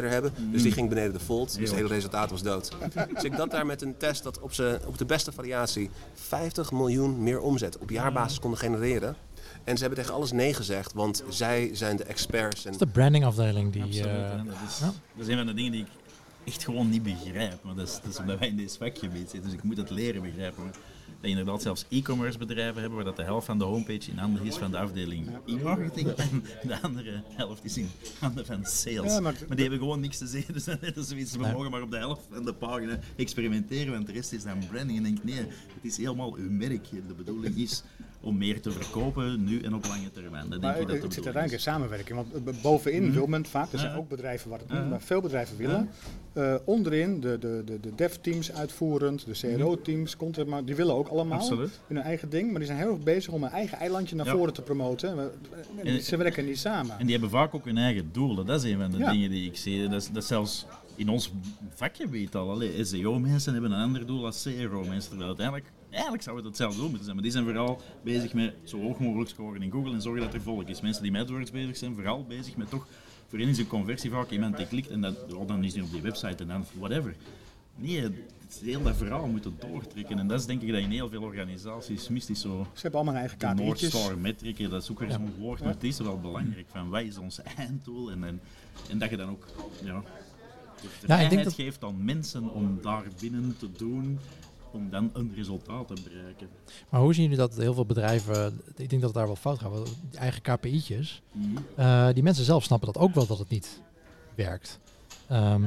hebben. Dus die ging beneden de fold. Dus het hele resultaat was dood. [laughs] Dus ik dat daar met een test dat op, z'n- op de beste variatie 50 miljoen meer omzet op jaarbasis konden genereren. En ze hebben tegen alles nee gezegd, want zij zijn de experts. En Dat is de brandingafdeling die... Absoluut. eh, hè. dat, is, ja. dat is een van de dingen die ik echt gewoon niet begrijp. Maar dat is, dat is omdat wij in deze vakgebied zitten, dus ik moet het leren begrijpen. Maar dat je inderdaad zelfs e-commerce bedrijven hebben waar dat de helft van de homepage in handen is van de afdeling e-marketing [laughs] en de andere helft is in handen van sales. Ja, maar, maar- die hebben gewoon niks te zeggen. [laughs] Dus dan zoiets, we mogen maar op de helft van de pagina experimenteren, want de rest is dan branding. En denk, nee, het is helemaal uw merk. De bedoeling is om meer te verkopen, nu en op lange termijn. Dat denk Maar ik dat het de zit uiteindelijk in samenwerking. Want eh, bovenin wil men vaak, er zijn ook bedrijven waar het maar veel bedrijven willen. eh, onderin de, de, de, de dev-teams uitvoerend, de CRO-teams, content, maar die willen ook allemaal Absoluut. hun eigen ding. Maar die zijn heel erg bezig om een eigen eilandje naar voren te promoten. En- Ze werken niet samen. En die hebben vaak ook hun eigen doelen. Dat is een van de dingen die ik zie. Dat is zelfs in ons vakgebied al. Allee, SEO-mensen hebben een ander doel als CRO-mensen. Terwijl uiteindelijk, eigenlijk zouden we het hetzelfde doen moeten zijn. Maar die zijn vooral bezig met zo hoog mogelijk scoren in Google en zorgen dat er volk is. Mensen die met AdWords bezig zijn, vooral bezig met toch... Voor hen is een conversie vaak iemand die klikt en dat, oh, dan is hij op die website en dan whatever. Nee, het heel dat verhaal moeten doortrekken. En dat is denk ik dat in heel veel organisaties mist. Is zo Ze hebben allemaal eigen de North KPI'tjes. Star metric, dat is ook weer zo'n woord, maar het is wel belangrijk. Van wat is ons einddoel? En, en, en dat je dan ook ja, de vrijheid dat- geeft aan mensen om daar binnen te doen, om dan een resultaat te bereiken. Maar hoe zien jullie dat heel veel bedrijven, ik denk dat het daar wel fout gaat, die eigen KPI'tjes, Mhm. eh, die mensen zelf snappen dat ook wel dat het niet werkt. Ehm,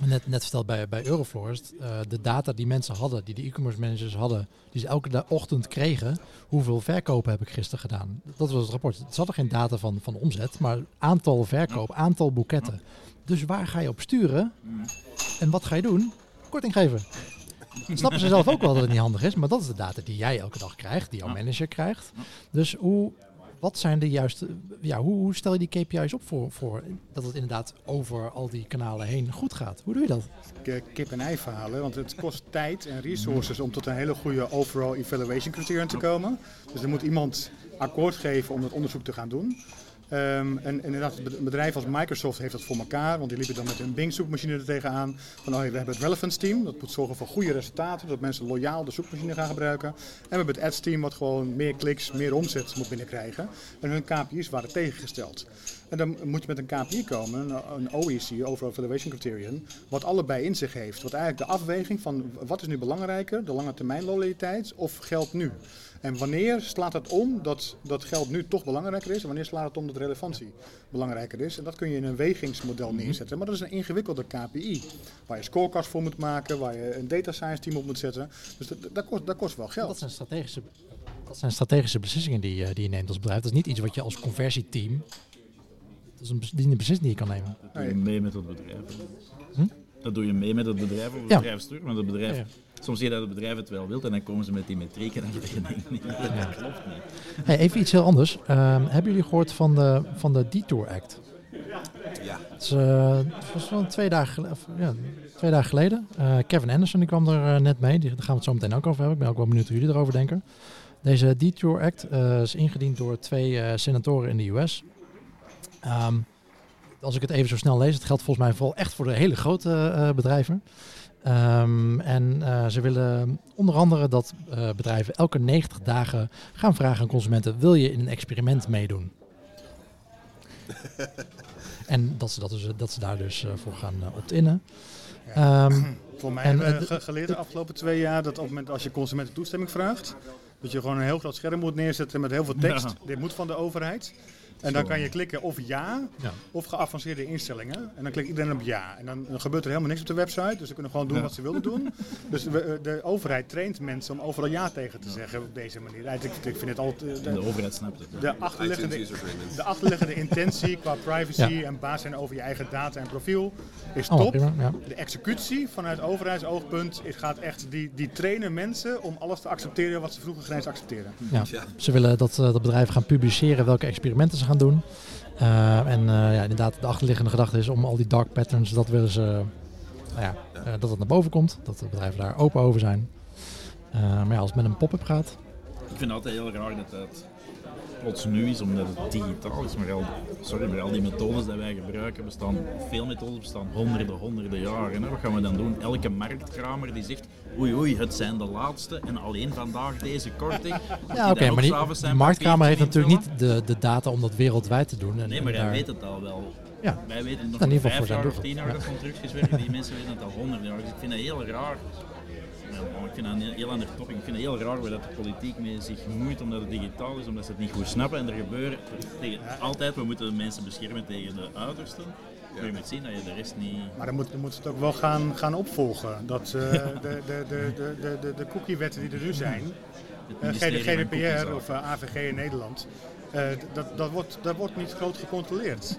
net, net verteld bij, bij eh, de data die mensen hadden, die de e-commerce managers hadden, die ze elke ochtend kregen, hoeveel verkopen heb ik gisteren gedaan? Dat was het rapport. Ze hadden geen data van, van omzet, maar aantal verkoop, aantal boeketten. Dus waar ga je op sturen en wat ga je doen? Korting geven. Snappen ze zelf ook wel dat het niet handig is, maar dat is de data die jij elke dag krijgt, die jouw Ja. manager krijgt. Dus hoe, wat zijn de juiste, ja, hoe, hoe stel je die KPI's op voor, voor dat het inderdaad over al die kanalen heen goed gaat? Hoe doe je dat? Kip en ei verhalen. Want het kost tijd en resources om tot een hele goede overall evaluation criterion te komen. Dus er moet iemand akkoord geven om dat onderzoek te gaan doen. Ehm, en inderdaad, een bedrijf als Microsoft heeft dat voor elkaar, want die liepen dan met een Bing zoekmachine er tegenaan. Van oh, we hebben het relevance team, dat moet zorgen voor goede resultaten, dat mensen loyaal de zoekmachine gaan gebruiken. En we hebben het ads team, wat gewoon meer kliks, meer omzet moet binnenkrijgen. En hun KPI's waren tegengesteld. En dan moet je met een KPI komen, een, OEC, Overall Evaluation Criterion, wat allebei in zich heeft. Wat eigenlijk de afweging van wat is nu belangrijker, de lange termijn loyaliteit of geld nu. En wanneer slaat het om dat, dat geld nu toch belangrijker is en wanneer slaat het om dat relevantie belangrijker is. En dat kun je in een wegingsmodel neerzetten. Maar dat is een ingewikkelde KPI, waar je scorecards voor moet maken, waar je een data science team op moet zetten. Dus dat, dat, kost, dat kost wel Dat geld. zijn strategische, dat zijn strategische beslissingen die, je- die je neemt als bedrijf. Dat is niet iets wat je als conversieteam, dat is een, beslissing die je kan nemen. Dat doe je mee met het bedrijf. Hm? Dat doe je mee met het bedrijf of het Ja. bedrijf stuurt, maar het bedrijf... Ja, Soms zie je dat het bedrijf het wel wil en dan komen ze met die metrieken en dan denk je, nee, dat klopt niet. Hey, even iets heel anders. Ehm, hebben jullie gehoord van de, van de Detour Act? Ja. Het, is, het was wel twee dagen, ja, twee dagen geleden. Eh, Kevin Anderson die kwam er eh, net mee. Die, daar gaan we het zo meteen ook over hebben. Ik ben ook wel benieuwd hoe jullie erover denken. Deze Detour Act is ingediend door twee senatoren in de US. Ehm, als ik het even zo snel lees, het geldt volgens mij vooral echt voor de hele grote bedrijven. Ehm, en eh, ze willen onder andere dat eh, bedrijven elke 90 dagen gaan vragen aan consumenten: wil je in een experiment meedoen? [laughs] en dat ze, dat, dus, dat ze daar dus eh, voor gaan opt-innen. Ehm, [clears throat] Voor mij En, hebben we ge- geleerd de afgelopen twee jaar dat op het moment als je consumenten toestemming vraagt, dat je gewoon een heel groot scherm moet neerzetten met heel veel tekst. Ja. Dit moet van de overheid. En dan kan je klikken of ja, Ja. of geavanceerde instellingen. En dan klikt iedereen op ja. En dan, dan gebeurt er helemaal niks op de website. Dus ze kunnen gewoon doen Ja. wat ze willen doen. [laughs] Dus we, eh, de overheid traint mensen om overal ja tegen te zeggen op deze manier. Eigenlijk, ik vind het altijd... eh, de de, overheid snapt het. de achterliggende, de achterliggende intentie qua privacy Ja. en baas zijn over je eigen data en profiel is top. prima, ja. De executie vanuit overheidsoogpunt is, gaat echt, die, die trainen mensen om alles te accepteren wat ze vroeger geen eens accepteren. Ja. Ja. Ze willen dat, eh, dat bedrijven gaan publiceren welke experimenten ze gaan doen. Eh, en eh, ja, inderdaad, de achterliggende gedachte is om al die dark patterns, dat willen ze, nou ja, eh, dat het naar boven komt. Dat de bedrijven daar open over zijn. Maar ja, als het met een pop-up gaat, Ik vind het altijd heel raar dat dat plots nu is, omdat het digitaal is. Maar al, sorry, maar al die methodes die wij gebruiken, bestaan, veel methodes bestaan honderden, honderden jaren. Hè. Wat gaan we dan doen? Elke marktkramer die zegt, oei oei, het zijn de laatste en alleen vandaag deze korting. Ja, oké, maar die, marktkamer heeft natuurlijk niet de, de data om dat wereldwijd te doen. En, Nee, maar hij daar- weet het al wel. Ja. Wij weten nog in ieder geval vijf jaar of tien jaar ja. dat constructies werken. Die mensen weten het al honderd jaar. Dus ik vind dat heel raar. Ik vind dat een heel ander topic. Ik vind het heel raar waar dat de politiek mee zich moeit omdat het digitaal is, omdat ze het niet goed snappen. En er gebeuren tegen, altijd, we moeten de mensen beschermen tegen de uitersten. Maar je moet zien dat je de rest niet... Maar dan, moet, moeten ze het ook wel gaan, gaan opvolgen. Dat eh, de, de, de, de, de, de, de cookie-wetten die er nu zijn, Het eh, GDPR of eh, AVG in Nederland, eh, dat, dat, wordt, dat wordt niet groot gecontroleerd.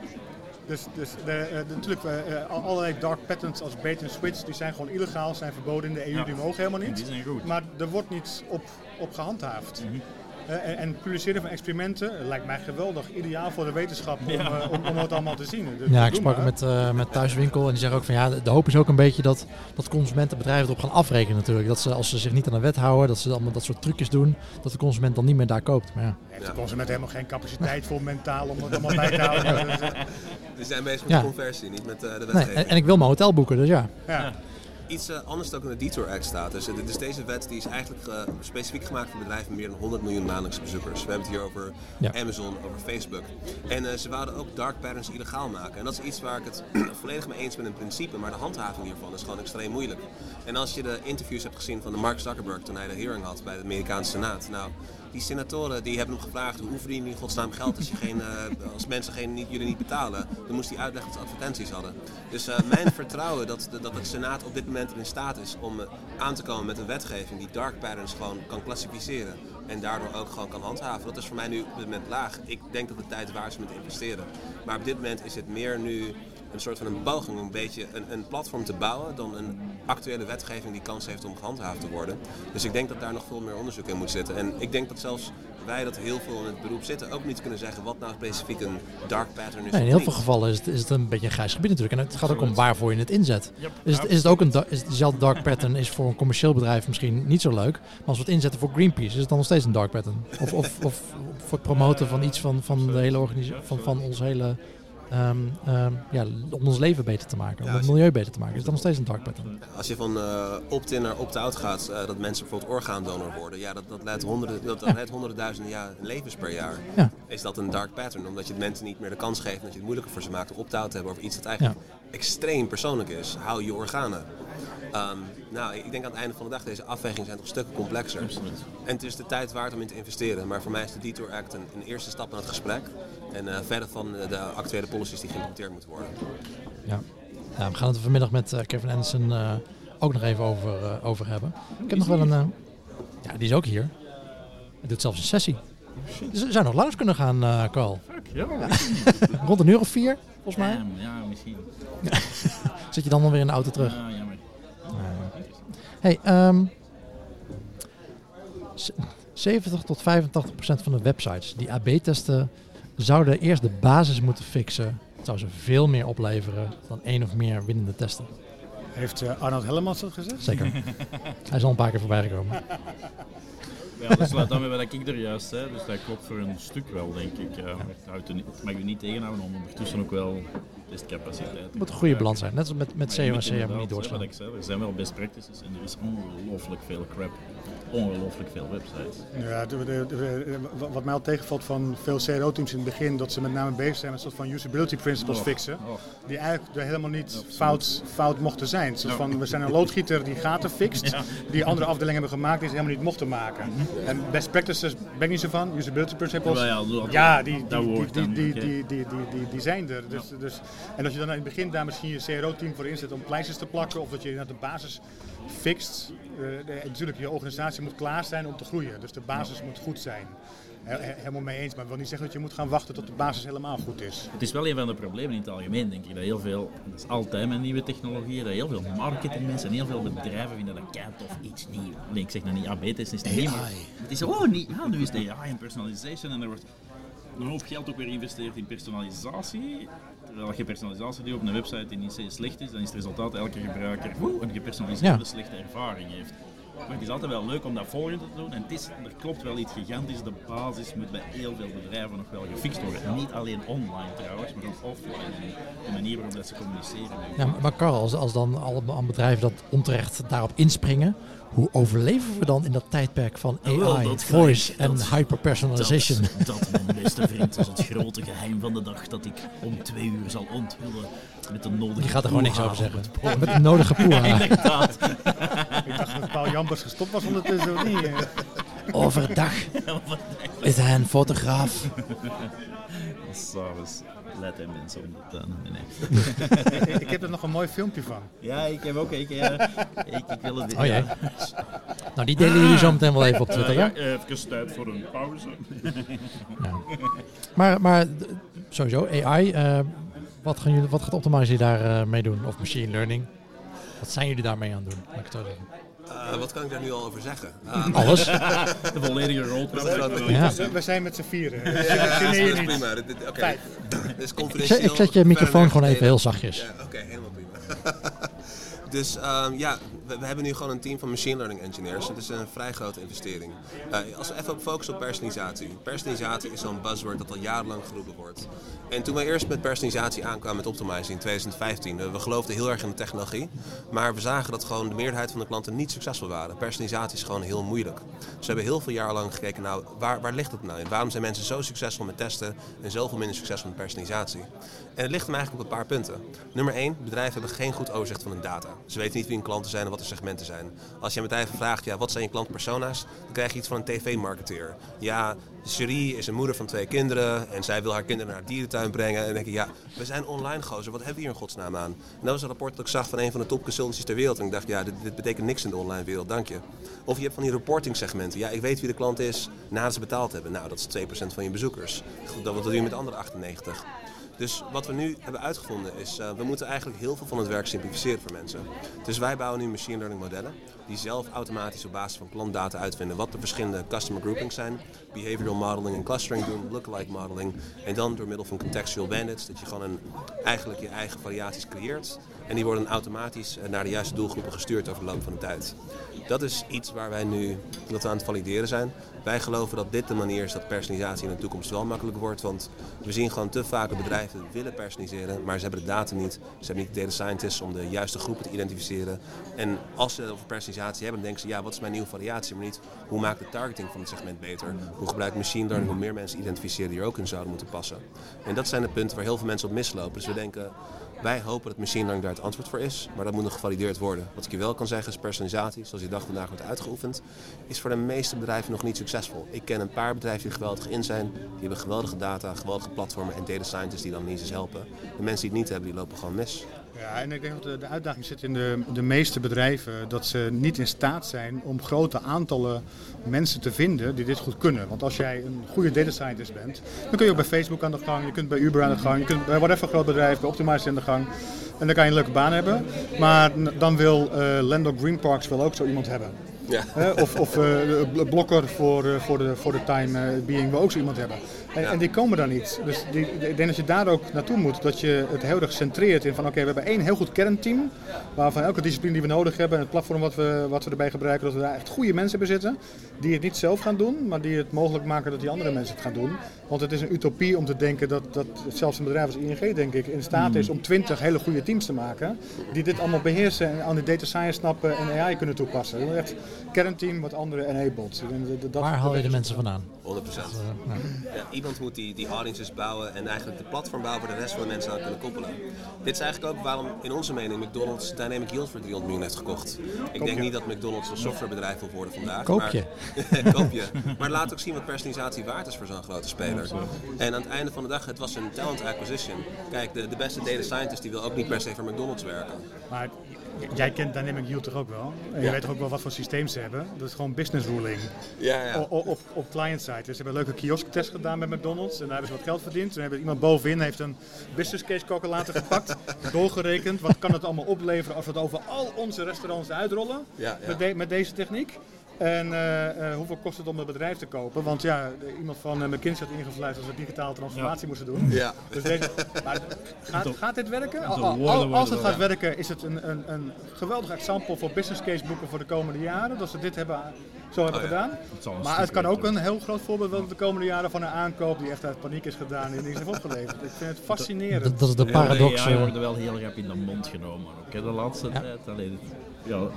Dus, dus de, eh, de- natuurlijk, eh, eh, al- allerlei dark patterns als bait and switch, die zijn gewoon illegaal, zijn verboden in de EU, Ja. die mogen helemaal Die niet. zijn goed. Maar er wordt niet op, op gehandhaafd. Mhm. Eh, en, en publiceren van experimenten eh, lijkt mij geweldig, ideaal voor de wetenschap om, Ja. eh, om, om het allemaal te zien. Dus Ja, ik sprak maar. met, eh, met Thuiswinkel en die zeggen ook van ja, de, de hoop is ook een beetje dat, dat consumentenbedrijven erop gaan afrekenen natuurlijk. Dat ze als ze zich niet aan de wet houden, dat ze allemaal dat soort trucjes doen, dat de consument dan niet meer daar koopt. Maar ja, Heeft de consument helemaal geen capaciteit voor mentaal om het allemaal bij te houden. Dus, We zijn bezig met Ja. de conversie, niet met de nee, wetgeving. en, en ik wil mijn hotel boeken, dus ja. Iets eh, anders dan ook in de Detour Act staat. Dus, dus deze wet die is eigenlijk eh, specifiek gemaakt voor bedrijven met meer dan 100 miljoen maandelijkse bezoekers. We hebben het hier over Ja. Amazon, over Facebook. En ze wouden ook dark patterns illegaal maken. En dat is iets waar ik het [clears throat] volledig mee eens ben in principe, maar de handhaving hiervan is gewoon extreem moeilijk. En als je de interviews hebt gezien van de Mark Zuckerberg toen hij de hearing had bij de Amerikaanse Senaat. Nou, die senatoren die hebben hem gevraagd hoe verdien je in godsnaam geld als, je geen, eh, als mensen geen, niet, jullie niet betalen. Dan moest hij uitleggen dat ze advertenties hadden. Dus eh, mijn vertrouwen dat dat de Senaat op dit moment in staat is om eh, aan te komen met een wetgeving die dark patterns gewoon kan klassificeren. En daardoor ook gewoon kan handhaven. Dat is voor mij nu op dit moment laag. Ik denk dat de tijd waar is om te investeren. Maar op dit moment is het meer nu een soort van een poging om een beetje een, een platform te bouwen dan een actuele wetgeving die kans heeft om gehandhaafd te worden. Dus ik denk dat daar nog veel meer onderzoek in moet zitten. En ik denk dat zelfs wij dat heel veel in het beroep zitten ook niet kunnen zeggen wat nou specifiek een dark pattern is. Nee, in heel veel gevallen is het, is het een beetje een grijs gebied natuurlijk. En het gaat ook om waarvoor je het inzet. Is het, is het ook een is dezelfde dark pattern is voor een commercieel bedrijf misschien niet zo leuk. Maar als we het inzetten voor Greenpeace, is het dan nog steeds een dark pattern. Of, of, of voor het promoten van iets van, van de hele organisatie, van, van ons hele, ehm, ehm, ja, om ons leven beter te maken, om het milieu beter te maken, is het dan nog steeds een dark pattern. Als je van eh, opt-in naar opt-out gaat, eh, dat mensen bijvoorbeeld orgaandonor worden, ja, dat, dat leidt honderden, dat, dat leidt jaar, levens per jaar. Ja. Is dat een dark pattern? Omdat je de mensen niet meer de kans geeft, dat je het moeilijker voor ze maakt om opt-out te hebben over iets dat eigenlijk extreem persoonlijk is. Hou je organen. Ehm, nou, ik denk aan het einde van de dag, deze afwegingen zijn toch stukken complexer. En het is de tijd waard om in te investeren. Maar voor mij is de Detour Act een, een eerste stap in het gesprek. En eh, verder van de actuele policies die geïmplementeerd moeten worden. Ja. Ja, we gaan het vanmiddag met eh, Kevin Anderson eh, ook nog even over, eh, over hebben. Ik heb nog wel een... eh, ja, die is ook hier. Hij doet zelfs een sessie. Dus we zou nog langs kunnen gaan, eh Carl. Fuck, ja. [laughs] Rond een uur of vier, volgens mij. Damn, ja, misschien. [laughs] Zit je dan alweer in de auto terug. Ja, jammer. Hey, ehm, z- 70 tot 85 procent van de websites die AB testen, zouden eerst de basis moeten fixen. Het zou ze veel meer opleveren dan één of meer winnende testen. Heeft eh, Arnold Hellemans dat gezegd? Zeker. [laughs] Hij is al een paar keer voorbij gekomen. Ja, dat sluit dan bij wat ik er juist zei. Dus dat klopt voor een stuk wel, denk ik. Ja. Het, houdt er niet- het mag je niet tegenhouden om ondertussen ook wel testcapaciteit Het moet een goede balans zijn. Net als met, met CO en moet C hebben we inderdaad, niet doorslaan. Wat ik zei, er zijn wel best practices en er is ongelooflijk veel crap. Ongelooflijk veel websites. Ja, de- de- de- wat- wat mij al tegenvalt van veel CRO-teams in het begin, dat ze met name bezig zijn met een soort van usability principles Oh, fixen. oh. Die eigenlijk er helemaal niet fout, fout mochten zijn. Zoals van, we zijn een loodgieter die gaten fixt, Ja. die andere afdelingen hebben gemaakt die ze helemaal niet mochten maken. En best practices ben ik niet zo van, usability principles. Ja, die, die, die, die zijn er. Dus, dus, en als je dan in het begin daar misschien je CRO-team voor inzet om pleisters te plakken, of dat je naar de basis fixt. eh, de- natuurlijk, je organisatie moet klaar zijn om te groeien. Dus de basis moet goed zijn. He- he- helemaal mee eens, maar dat wil niet zeggen dat je moet gaan wachten tot de basis helemaal goed is. Het is wel een van de problemen in het algemeen, denk ik. Dat heel veel, dat is altijd met nieuwe technologieën, dat heel veel marketingmensen en heel veel bedrijven vinden dat kei tof iets nieuws. Nee, ik zeg nou niet AB-test, is het niet, maar het is oh, niet, ja, nu is het AI en personalization en er wordt een hoop geld ook weer geïnvesteerd in personalisatie. Terwijl je personalisatie doet op een website die niet slecht is, dan is het resultaat elke gebruiker een gepersonaliseerde Ja. slechte ervaring heeft. Maar het is altijd wel leuk om dat volgende te doen. En het is, er klopt wel iets gigantisch. De basis moet bij heel veel bedrijven nog wel gefixt worden. Niet alleen online trouwens, maar ook offline. En de manier waarop dat ze communiceren. Ja, maar- Carl, als, als dan alle bedrijven dat onterecht daarop inspringen, hoe overleven we dan in dat tijdperk van Wel, AI, voice en hyperpersonalization? Dat, dat, mijn beste vriend, is het grote geheim van de dag dat ik om twee uur zal onthullen met de nodige Je gaat er gewoon niks over zeggen. Met de nodige poeha. [laughs] Inderdaad. Ik dacht dat Paul Jambers gestopt was ondertussen of niet. eh. [laughs] Overdag is hij een fotograaf. S'avonds hij mensen om de tuin. Nee, nee. Ik- heb er nog een mooi filmpje van. Ja, ik heb ook. Ik, eh, ik, ik wil het. Oh jee. Nou, die delen jullie zo meteen wel even op Twitter, ja? ja, even tijd voor een pauze. Maar, maar d- sowieso, AI, eh, wat, gaan jullie, wat gaat Optimize daar eh, mee doen? Of machine learning? Wat zijn jullie daarmee aan het doen? Laat ik het zo zeggen. Eh, wat kan ik daar nu al over zeggen? Ah, Alles? [laughs] De volledige roadmap. Ja. We, we zijn met z'n vieren. Dus Ja, dat is je niet. prima. Dit. Dit is Ik confidentieel. zet, ik zet je microfoon gewoon even heel zachtjes. Ja, oké, helemaal prima. [laughs] Dus ehm, ja, we, hebben nu gewoon een team van machine learning engineers. Het is een vrij grote investering. Eh, als we even focussen op personalisatie. Personalisatie is zo'n buzzword dat al jarenlang geroepen wordt. En toen we eerst met personalisatie aankwamen met Optimize in 2015, eh, we geloofden heel erg in de technologie. Maar we zagen dat gewoon de meerderheid van de klanten niet succesvol waren. Personalisatie is gewoon heel moeilijk. Dus we hebben heel veel jaar lang gekeken, nou, waar, waar ligt het nou in? Waarom zijn mensen zo succesvol met testen en zoveel minder succesvol met personalisatie? En het ligt hem eigenlijk op een paar punten. Nummer 1, bedrijven hebben geen goed overzicht van hun data. Ze weten niet wie hun klanten zijn en wat de segmenten zijn. Als je een bedrijf vraagt, ja, wat zijn je klantpersona's? Dan krijg je iets van een tv-marketeer. Ja, Cherie is een moeder van twee kinderen en zij wil haar kinderen naar dierentuin brengen. En dan denk je, ja, we zijn online gozer, wat hebben we hier in godsnaam aan? En dat was een rapport dat ik zag van een van de top consultancies ter wereld. En ik dacht, ja, dit, dit betekent niks in de online wereld, dank je. Of je hebt van die reporting segmenten. Ja, ik weet wie de klant is nadat ze betaald hebben. Nou, dat is 2% van je bezoekers. Goed, wat doe je met de andere 98? Dus wat we nu hebben uitgevonden is, uh, we moeten eigenlijk heel veel van het werk simplificeren voor mensen. Dus wij bouwen nu machine learning modellen die zelf automatisch op basis van klantdata uitvinden wat de verschillende customer groupings zijn, behavioral modeling en clustering doen, lookalike modeling en dan door middel van contextual bandits dat je gewoon een, eigenlijk je eigen variaties creëert en die worden automatisch naar de juiste doelgroepen gestuurd over de loop van de tijd. Dat is iets waar wij nu dat we aan het valideren zijn. Wij geloven dat dit de manier is dat personalisatie in de toekomst wel makkelijk wordt. Want we zien gewoon te vaak bedrijven willen personaliseren, maar ze hebben de data niet. Ze hebben niet data scientists om de juiste groepen te identificeren. En als ze over personalisatie hebben, dan denken ze, ja, wat is mijn nieuwe variatie? Maar niet, hoe maakt de targeting van het segment beter? Hoe gebruikt machine learning om meer mensen identificeren die er ook in zouden moeten passen? En dat zijn de punten waar heel veel mensen op mislopen. Dus we denken, wij hopen dat machine learning daar het antwoord voor is, maar dat moet nog gevalideerd worden. Wat ik je wel kan zeggen is personalisatie, zoals die dag vandaag wordt uitgeoefend, is voor de meeste bedrijven nog niet succesvol. Ik ken een paar bedrijven die geweldig in zijn, die hebben geweldige data, geweldige platformen en data scientists die dan niet eens helpen. De mensen die het niet hebben, die lopen gewoon mis. Ja, en ik denk dat de, de uitdaging zit in de, de meeste bedrijven dat ze niet in staat zijn om grote aantallen mensen te vinden die dit goed kunnen. Want als jij een goede data scientist bent, dan kun je ook bij Facebook aan de gang, je kunt bij Uber aan de gang, je kunt bij whatever groot bedrijf, bij Optimize aan de gang. En dan kan je een leuke baan hebben. Maar dan wil uh, Lando Green Parks wel ook zo iemand hebben. Ja. of of uh, blokker voor, uh, voor, de, voor de time being wil ook zo iemand hebben. En, en, die komen dan niet. Dus die, ik denk dat je daar ook naartoe moet. Dat je het heel erg centreert in van oké, okay, we hebben één heel goed kernteam. Waarvan elke discipline die we nodig hebben en het platform wat we, wat we erbij gebruiken, dat we daar echt goede mensen hebben zitten. Die het niet zelf gaan doen, maar die het mogelijk maken dat die andere mensen het gaan doen. Want het is een utopie om te denken dat, dat zelfs een bedrijf als ING denk ik in staat is om twintig hele goede teams te maken. Die dit allemaal beheersen en aan de data science snappen en AI kunnen toepassen. Dat echt kernteam wat andere enabled. Waar haal je de mensen vandaan? 100 procent. Ja, iemand moet die, die audiences bouwen en eigenlijk de platform bouwen waar de rest van de mensen aan kunnen koppelen. Dit is eigenlijk ook waarom in onze mening McDonald's Dynamic Yield voor 300 miljoen heeft gekocht. Ik denk niet dat McDonald's een softwarebedrijf wil worden vandaag. Koop je. Maar, [laughs] koop je. Maar laat ook zien wat personalisatie waard is voor zo'n grote speler. En aan het einde van de dag, het was een talent acquisition. Kijk, de, de beste data scientist die wil ook niet per se voor McDonald's werken. Maar jij kent Dynamic Yield toch ook wel? En je ja. weet toch ook wel wat voor systeem ze hebben? Dat is gewoon business ruling. Ja, ja. Op, op, op client side. Dus ze hebben een leuke kiosktest gedaan met McDonald's. En daar hebben ze wat geld verdiend. Toen hebben iemand bovenin heeft een business case calculator gepakt. [laughs] doorgerekend. Wat kan het allemaal opleveren als we het over al onze restaurants uitrollen? Ja, ja. Met, de, met deze techniek. En uh, uh, hoeveel kost het om het bedrijf te kopen? Want ja, iemand van uh, McKinsey had ingevleid als we digitale transformatie ja. moesten doen. Ja. Dus deze, maar gaat, gaat dit werken? Al, als het gaat werken, is het een, een, een geweldig example voor business case boeken voor de komende jaren. Dat ze dit hebben, zo hebben Oh, gedaan. Maar het kan ook een heel groot voorbeeld worden de komende jaren van een aankoop die echt uit paniek is gedaan en niks heeft opgeleverd. Ik vind het fascinerend. Dat, dat is de paradox. Ja, worden wel heel rap in de mond genomen. Ook, hè, de laatste tijd. Alleen, ja, [laughs]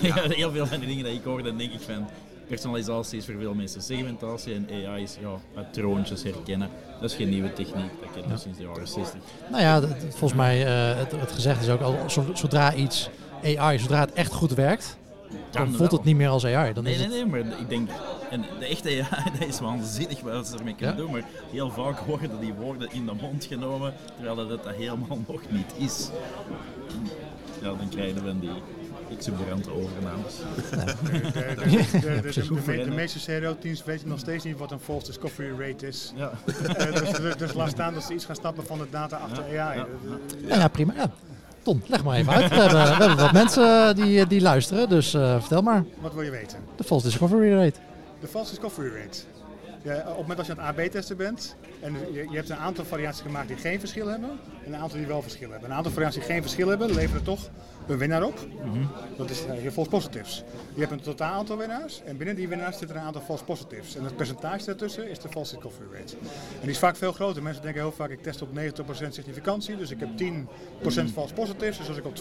ja. heel veel van die dingen die ik hoor, dan denk ik van personalisatie is voor veel mensen segmentatie en AI is ja, uit troontjes herkennen. Dat is geen nieuwe techniek, dat kennen we sinds de jaren 60. Nou ja, volgens mij, eh, het, het gezegd is ook al, zo- zodra iets AI, zodra het echt goed werkt, dan voelt het niet meer als AI. Dan Nee, is nee, het, nee, maar ik denk, en de echte AI, dat is waanzinnig wat ze ermee kunnen Ja. doen, maar heel vaak worden die woorden in de mond genomen, terwijl dat het dat helemaal nog niet is. Ja, dan krijgen we die exuberante overnames. De, de, de, de, de, de, me- de meeste CRO-teams weten nog steeds niet wat een false discovery rate is. Ja. Eh, dus, dus, dus laat staan dat ze iets gaan snappen van de data achter AI. ja. Eh, ja, ja, prima. Ton, leg maar even uit. We hebben, we hebben wat mensen die, die luisteren, dus eh, vertel maar. Wat wil je weten? De false discovery rate. De false discovery rate. Ja, op het moment als je aan het AB-testen bent en je, je hebt een aantal variaties gemaakt die geen verschil hebben en een aantal die wel verschil hebben. Een aantal variaties die geen verschil hebben leveren toch een winnaar op. Dat is uh, je false positives. Je hebt een totaal aantal winnaars en binnen die winnaars zitten een aantal false positives. En het percentage daartussen is de false discovery rate. En die is vaak veel groter. Mensen denken heel vaak ik test op 90% significantie, dus ik heb 10% false positives. Dus als ik op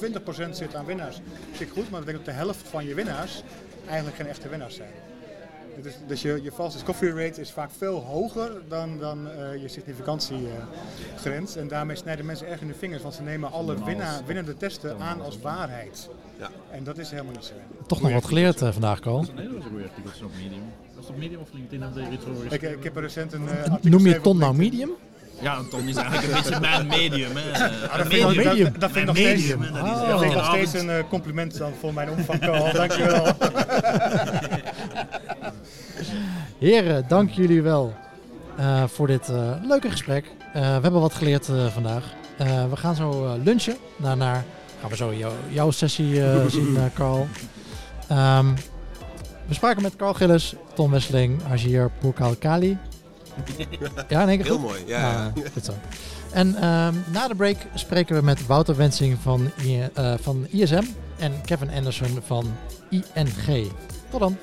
20% zit aan winnaars, zit ik goed. Maar dat betekent dat de helft van je winnaars eigenlijk geen echte winnaars zijn. Dus, dus je, je false discovery rate is vaak veel hoger dan, dan uh, je significantiegrens. En daarmee snijden mensen erg in de vingers, want ze nemen alle winna, winnende testen aan als waarheid. Ja. En dat is helemaal niet zo. Toch nog wat geleerd uh, vandaag, Carl. Nee, dat was een goede artikel op Medium. Was het op Medium of LinkedIn of iets over ik, ik heb er recent een artikel Noem je Ton nou Medium? Ja, Ton is eigenlijk een beetje mijn medium. Hè. Ah, dat, vind ik, medium. dat, dat vind ik nog steeds, oh. dat vind ik nog steeds een uh, compliment dan voor mijn omvang, Carl. Dankjewel. [laughs] Heren, dank jullie wel uh, voor dit uh, leuke gesprek. Uh, we hebben wat geleerd vandaag. we gaan zo lunchen. Daarna gaan we zo jou, jouw sessie [laughs] zien, Carl. Um, we spraken met Carl Gillis, Tom Wesseling, Hajier Pourkalkali. [laughs] Ja, in één keer Heel goed? mooi, ja. ja. goed zo. En um, na de break spreken we met Wouter Wensing van, I, van ISM en Kevin Anderson van ING. Tot dan.